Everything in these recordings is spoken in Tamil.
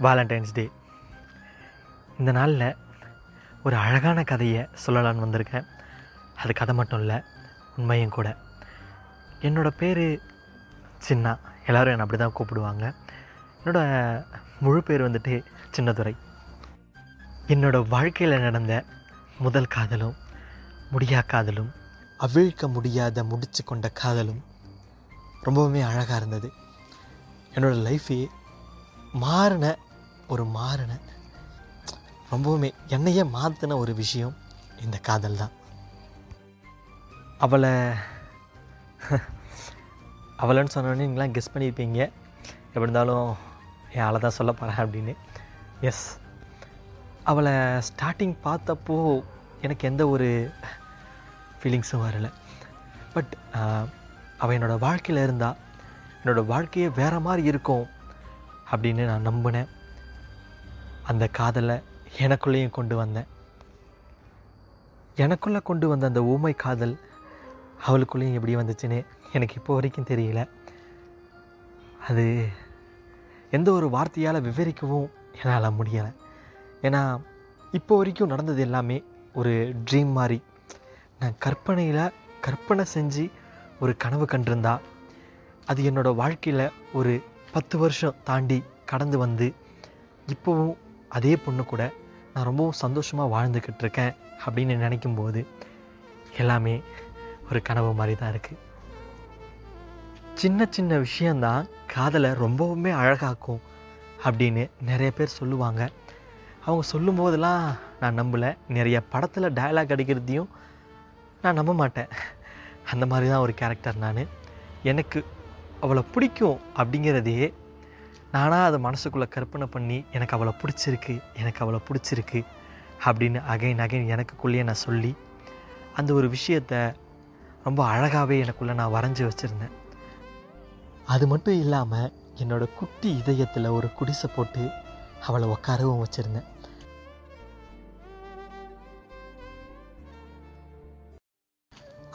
வேலண்டைன்ஸ் டே இந்த நாளில் ஒரு அழகான கதையை சொல்லலான்னு வந்திருக்கேன். அது கதை மட்டும் இல்லை உண்மையும் கூட. என்னோடய பேர் சின்னா. எல்லோரும் என்னை அப்படி தான் கூப்பிடுவாங்க. என்னோடய முழு பேர் வந்துட்டு சின்னதுரை. என்னோடய வாழ்க்கையில் நடந்த முதல் காதலும் முடியா காதலும் அவிழ்க்க முடியாத முடிச்சு கொண்ட காதலும் ரொம்பவுமே அழகாக இருந்தது. என்னோடய லைஃபே மாறின ஒரு மாறின ரொம்பவுமே என்னையே மாற்றின ஒரு விஷயம் இந்த காதல் தான். அவளை அவளைன்னு சொன்னோடனே நீங்களாம் கெஸ் பண்ணியிருப்பீங்க. எப்படி இருந்தாலும் என் ஆளை தான் சொல்ல போகிறேன் அப்படின்னு. எஸ் அவளை ஸ்டார்டிங் பார்த்தப்போ எனக்கு எந்த ஒரு ஃபீலிங்ஸும் வரலை. பட் அவள் என்னோடய வாழ்க்கையில் இருந்தால் என்னோடய வாழ்க்கையே வேறு மாதிரி இருக்கும் அப்படின்னு நான் நம்பினேன். அந்த காதலை எனக்குள்ளேயும் கொண்டு வந்தேன். எனக்குள்ளே கொண்டு வந்த அந்த ஊமை காதல் அவளுக்குள்ளேயும் எப்படி வந்துச்சுன்னு எனக்கு இப்போ வரைக்கும் தெரியல. அது எந்த ஒரு வார்த்தையால் விவரிக்கவும் என்னால் முடியலை. ஏன்னா இப்போ வரைக்கும் நடந்தது எல்லாமே ஒரு ட்ரீம் மாதிரி. நான் கற்பனையில் கற்பனை செஞ்சு ஒரு கனவு கண்டிருந்தா அது என்னோடய வாழ்க்கையில் ஒரு பத்து வருஷம் தாண்டி கடந்து வந்து இப்போவும் அதே பொண்ணு கூட நான் ரொம்பவும் சந்தோஷமாக வாழ்ந்துக்கிட்டு இருக்கேன் அப்படின்னு நினைக்கும் போது எல்லாமே ஒரு கனவு மாதிரி தான் இருக்குது சின்ன சின்ன விஷயந்தான் காதலை ரொம்பவுமே அழகாக்கும் அப்படின்னு நிறைய பேர் சொல்லுவாங்க. அவங்க சொல்லும்போதெல்லாம் நான் நம்பலை. நிறைய படத்தில் டயலாக் அடிக்கிறதையும் நான் நம்ப மாட்டேன். அந்த மாதிரி தான் ஒரு கேரக்டர் நான். எனக்கு அவளை பிடிக்கும் அப்படிங்கிறதையே நானாக அதை மனசுக்குள்ளே கற்பனை பண்ணி எனக்கு அவளை பிடிச்சிருக்கு எனக்கு அவளை பிடிச்சிருக்கு அப்படின்னு அகைன் அகைன் எனக்குள்ளேயே நான் சொல்லி அந்த ஒரு விஷயத்தை ரொம்ப அழகாகவே எனக்குள்ளே நான் வரைஞ்சி வச்சுருந்தேன். அது மட்டும் இல்லாமல் என்னோடய குட்டி இதயத்தில் ஒரு குடிசை போட்டு அவளை உட்காரவும் வச்சுருந்தேன்.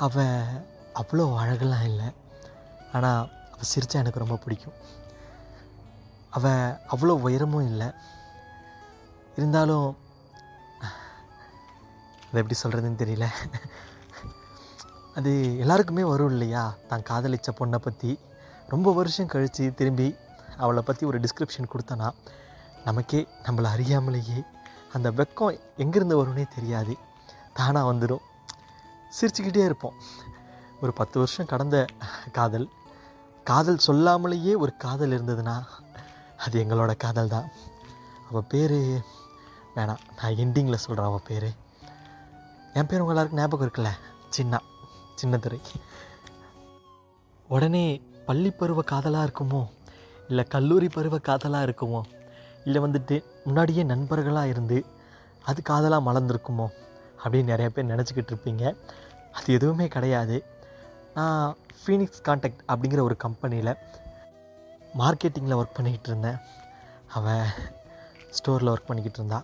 அவள் அவ்வளோ அழகெல்லாம் இல்லை. ஆனால் அவள் சிரித்தா எனக்கு ரொம்ப பிடிக்கும். அவள் அவ்வளோ உயரமும் இல்லை. இருந்தாலும் அதை எப்படி சொல்கிறதுன்னு தெரியல. அது எல்லாருக்குமே வரும் இல்லையா? தான் காதலிச்ச பொண்ணை பற்றி ரொம்ப வருஷம் கழித்து திரும்பி அவளை பற்றி ஒரு டிஸ்கிரிப்ஷன் கொடுத்தனா நமக்கே நம்மளை அறியாமலேயே அந்த வெக்கம் எங்கேருந்து வரும்னே தெரியாது. தானாக வந்துடும் சிரிச்சுக்கிட்டே இருப்போம். ஒரு பத்து வருஷம் கடந்த காதல். காதல் சொல்லாமலேயே ஒரு காதல் இருந்ததுன்னா அது எங்களோட காதல் தான் அவள் பேர் வேணாம் நான் எண்டிங்கில் சொல்கிறேன் அவள் பேர். என் பேர் உங்கள் எல்லாருக்கும் ஞாபகம் இருக்குல்ல? சின்னா சின்னத்துறை உடனே பள்ளி பருவ காதலாக இருக்குமோ? இல்லை கல்லூரி பருவ காதலாக இருக்குமோ? இல்லை வந்துட்டு முன்னாடியே நண்பர்களாக இருந்து அது காதலாக மலர்ந்துருக்குமோ? அப்படின்னு நிறைய பேர் நினச்சிக்கிட்டு இருப்பீங்க. அது எதுவுமே கிடையாது. நான் ஃபீனிக்ஸ் கான்டாக்ட் அப்படிங்கிற ஒரு கம்பெனியில் மார்க்கெட்டிங்கில் ஒர்க் பண்ணிக்கிட்டு இருந்தேன். அவன் ஸ்டோரில் ஒர்க் பண்ணிக்கிட்டு இருந்தா.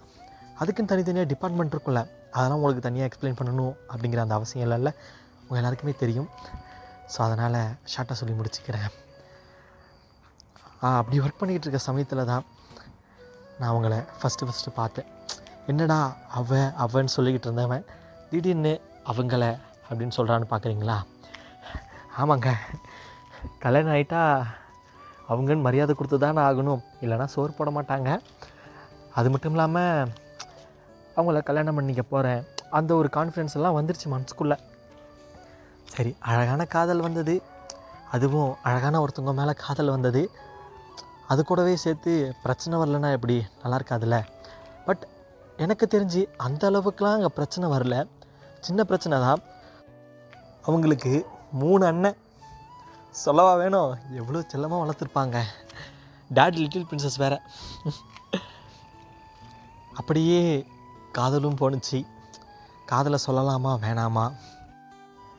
அதுக்குன்னு தனித்தனியாக டிபார்ட்மெண்ட் இருக்கும்ல. அதெல்லாம் உங்களுக்கு தனியாக எக்ஸ்பிளைன் பண்ணணும் அப்படிங்கிற அந்த அவசியம் இல்லைல்ல உங்கள் எல்லாருக்குமே தெரியும். ஸோ அதனால் ஷார்ட்டாக சொல்லி முடிச்சுக்கிறேன். அப்படி ஒர்க் பண்ணிக்கிட்டு இருக்க சமயத்தில் தான் நான் அவங்கள ஃபஸ்ட்டு ஃபஸ்ட்டு பார்த்தேன். என்னடா அவ அவன்னு சொல்லிக்கிட்டு இருந்தவன் திடீர்னு அவங்கள அப்படின்னு சொல்கிறான்னு பார்க்குறீங்களா ஆமாங்க. கல்யாணம் ஆகிட்டா அவங்கன்னு மரியாதை கொடுத்து தானே ஆகணும். இல்லைனா சோறு போட மாட்டாங்க. அது மட்டும் இல்லாமல் அவங்கள கல்யாணம் பண்ணிக்க போகிறேன் அந்த ஒரு கான்ஃபிடென்ஸ் எல்லாம் வந்துருச்சு மனசுக்குள்ளே. சரி அழகான காதல் வந்தது. அதுவும் அழகான ஒருத்தவங்க மேலே காதல் வந்தது. அது கூடவே சேர்த்து பிரச்சனை வரலன்னா எப்படி? நல்லா இருக்காதுல்ல? பட் எனக்கு தெரிஞ்சு அந்த அளவுக்குலாம் அங்கே பிரச்சனை வரல. சின்ன பிரச்சனை தான். அவங்களுக்கு மூணு அண்ணன். சொல்லவா வேணும்? எவ்வளோ செல்லமாக வளர்த்துருப்பாங்க. டேட் லிட்டில் பிரின்சஸ் வேறு. அப்படியே காதலும் போணுச்சு. காதலை சொல்லலாமா வேணாமா?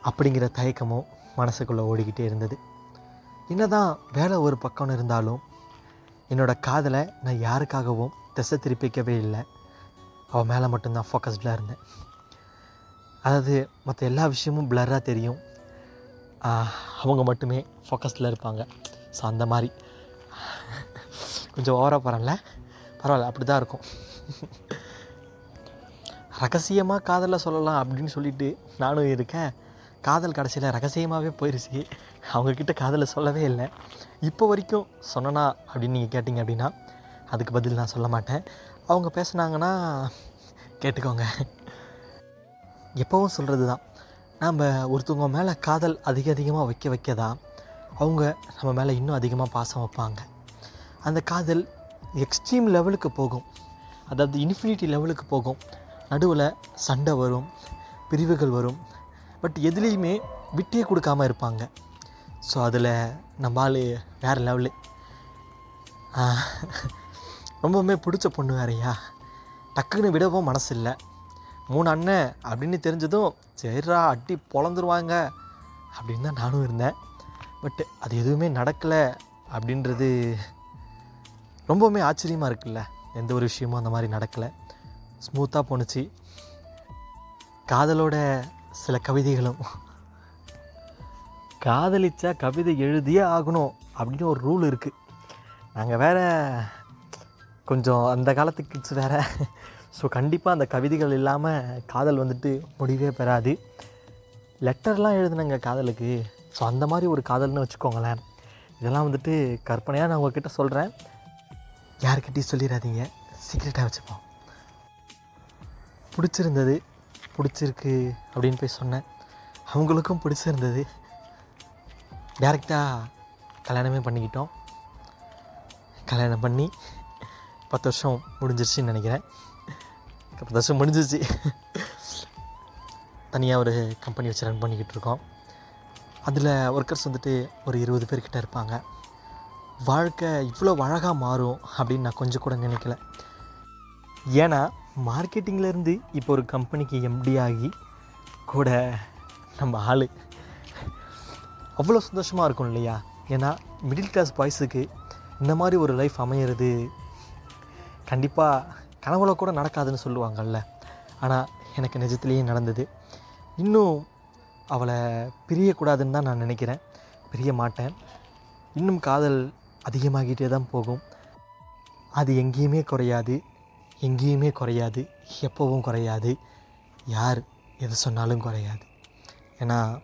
அப்படிங்கிற தயக்கமும் மனசுக்குள்ளே ஓடிக்கிட்டே இருந்தது. என்ன தான் வேலை ஒரு பக்கம் இருந்தாலும் என்னோடய காதலை நான் யாருக்காகவும் திசை திருப்பிக்கவே இல்லை. அவள் மேலே மட்டும்தான் ஃபோக்கஸ்டாக இருந்தேன். அதாவது மற்ற எல்லா விஷயமும் பிளராக தெரியும். அவங்க மட்டுமே ஃபோக்கஸில் இருப்பாங்க. ஸோ அந்த மாதிரி. கொஞ்சம் ஓவராக போகிறேன்ல பரவாயில்ல அப்படி தான் இருக்கும். ரகசியமாக காதலில் சொல்லலாம் அப்படின்னு சொல்லிட்டு நானும் இருக்கேன். காதல் கடைசியில் ரகசியமாகவே போயிடுச்சு அவங்கக்கிட்ட காதலை சொல்லவே இல்லை. இப்போ வரைக்கும் சொன்னனா அப்படின்னு நீங்கள் கேட்டிங்க அப்படின்னா அதுக்கு பதில் நான் சொல்ல மாட்டேன். அவங்க பேசுனாங்கன்னா கேட்டுக்கோங்க. எப்போவும் சொல்கிறது தான் நாம் ஒருத்தவங்க மேலே காதல் அதிக அதிகமாக வைக்க வைக்க தான் அவங்க நம்ம மேலே இன்னும் அதிகமாக பாசம் வைப்பாங்க. அந்த காதல் எக்ஸ்ட்ரீம் லெவலுக்கு போகும். அதாவது இன்ஃபினிட்டி லெவலுக்கு போகும். நடுவில் சண்டை வரும் பிரிவுகள் வரும். பட் எதுலேயுமே விட்டே கொடுக்காம இருப்பாங்க. ஸோ அதில் நம்ம ஆள் வேறு லெவலு ரொம்பவுமே பிடிச்ச பொண்ணு வேறையா? டக்குன்னு விடவும் மனசு இல்லை மூணு அண்ணன் அப்படின்னு தெரிஞ்சதும் சரிடா அட்டி பொழந்துருவாங்க அப்படின்னு தான் நானும் இருந்தேன். பட் அது எதுவுமே நடக்கலை அப்படின்றது ரொம்பவுமே ஆச்சரியமாக இருக்குல்ல. எந்த ஒரு விஷயமும் அந்த மாதிரி நடக்கலை. ஸ்மூத்தாக போணுச்சு. காதலோட சில கவிதைகளும். காதலிச்சா கவிதை எழுதியே ஆகணும் அப்படின்னு ஒரு ரூல் இருக்குது நாங்கள் வேற கொஞ்சம் அந்த காலத்து கிட்ஸ் வேறு ஸோ கண்டிப்பாக அந்த கவிதைகள் இல்லாமல் காதல் வந்துட்டு முடிவே பெறாது. லெட்டர்லாம் எழுதுனங்க காதலுக்கு. ஸோ அந்த மாதிரி ஒரு காதல்னு வச்சுக்கோங்களேன். இதெல்லாம் வந்துட்டு கற்பனையாக நான் உங்ககிட்ட சொல்கிறேன் யாருக்கிட்டையும் சொல்லிடாதீங்க. சீக்ரெட்டாக வச்சுப்போம். பிடிச்சிருந்தது பிடிச்சிருக்கு அப்படின்னு போய் சொன்னேன். அவங்களுக்கும் பிடிச்சிருந்தது. டேரெக்டாக கல்யாணமே பண்ணிக்கிட்டோம். கல்யாணம் பண்ணி பத்து வருஷம் முடிஞ்சிருச்சுன்னு நினைக்கிறேன். பத்து வருஷம் முடிஞ்சிச்சு. தனியாக ஒரு கம்பெனி வச்சு ரன் பண்ணிக்கிட்டு இருக்கோம். அதில் ஒர்க்கர்ஸ் வந்துட்டு ஒரு இருபது பேர்கிட்ட இருப்பாங்க. வாழ்க்கை இவ்வளோ அழகாக மாறும் அப்படின்னு நான் கொஞ்சம் கூட நினைக்கல. ஏன்னா மார்க்கெட்டிங்லேருந்து இப்போ ஒரு கம்பெனிக்கு எம்டி ஆகி கூட நம்ம ஆள். அவ்வளோ சந்தோஷமாக இருக்கும் இல்லையா? ஏன்னா மிடில் கிளாஸ் பாய்ஸுக்கு இந்த மாதிரி ஒரு லைஃப் அமையிறது கண்டிப்பாக கனவுல கூட நடக்காதுன்னு சொல்லுவாங்கல்ல. ஆனால் எனக்கு நிஜத்துலேயே நடந்தது. இன்னும் அவளை பிரியக்கூடாதுன்னு தான் நான் நினைக்கிறேன். பிரிய மாட்டேன் இன்னும் காதல் அதிகமாகிட்டே தான் போகும். அது எங்கேயுமே குறையாது. எங்கேயுமே குறையாது. எப்போவும் குறையாது. யார் எது சொன்னாலும் குறையாது. ஏன்னா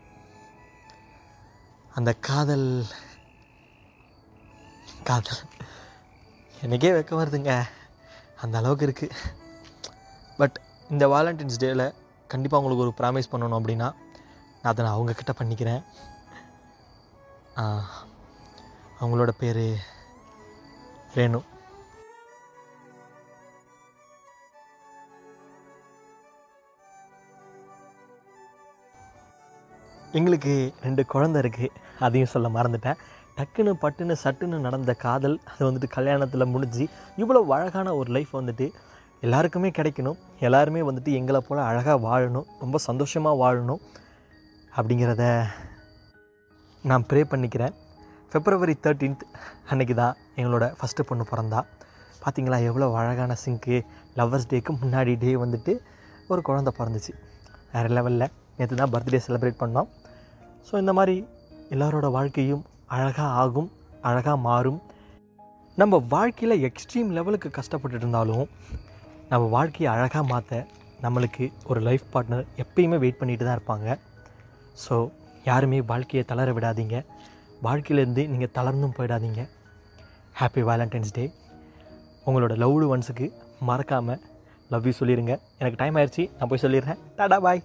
அந்த காதல் காதல். எனக்கே வெக்க வருதுங்க. அந்த அளவுக்கு இருக்குது பட் இந்த வாலண்டைன்ஸ் டேவில் கண்டிப்பாக உங்களுக்கு ஒரு ப்ராமிஸ் பண்ணணும் அப்படின்னா நான் அதை நான் அவங்கக்கிட்ட பண்ணிக்கிறேன். அவங்களோட பேர் ரேணு. எங்களுக்கு ரெண்டு குழந்தை இருக்குது அதையும் சொல்ல மறந்துட்டேன். டக்குன்னு பட்டுன்னு சட்டுன்னு நடந்த காதல் அது வந்துட்டு கல்யாணத்தில் முடிஞ்சு இவ்வளோ அழகான ஒரு லைஃப் வந்துட்டு எல்லாருக்குமே கிடைக்கணும். எல்லாருமே வந்துட்டு எங்களை போல் அழகாக வாழணும் ரொம்ப சந்தோஷமாக வாழணும் அப்படிங்கிறத நான் ப்ரே பண்ணிக்கிறேன். ஃபெப்ரவரி தேர்ட்டீன்த் அன்னைக்கு தான் எங்களோட ஃபஸ்ட்டு பொண்ணு பிறந்தா. பார்த்தீங்களா எவ்வளோ அழகான சிங்க்கு லவ்வர்ஸ் டேக்கு முன்னாடி டே வந்துட்டு ஒரு குழந்த பிறந்துச்சு. வேறு லெவலில் நேற்று தான் பர்த்டே செலிப்ரேட் பண்ணோம். ஸோ இந்த மாதிரி எல்லாரோட வாழ்க்கையும் அழகாக ஆகும் அழகாக மாறும். நம்ம வாழ்க்கையில் எக்ஸ்ட்ரீம் லெவலுக்கு கஷ்டப்பட்டு இருந்தாலும் நம்ம வாழ்க்கையை அழகாக மாற்ற நம்மளுக்கு ஒரு லைஃப் பார்ட்னர் எப்பயுமே வெயிட் பண்ணிட்டு தான் இருப்பாங்க. ஸோ யாருமே வாழ்க்கையை தளர விடாதீங்க. வாழ்க்கையிலேருந்து நீங்கள் தளர்ந்தும் போயிடாதீங்க. ஹாப்பி வேலண்டைன்ஸ் டே உங்களோட லவ்டு ஒன்ஸுக்கு மறக்காமல் லவ் யூ சொல்லிடுங்க எனக்கு டைம் ஆயிடுச்சு நான் போய் சொல்லிடுறேன். டாடா பாய்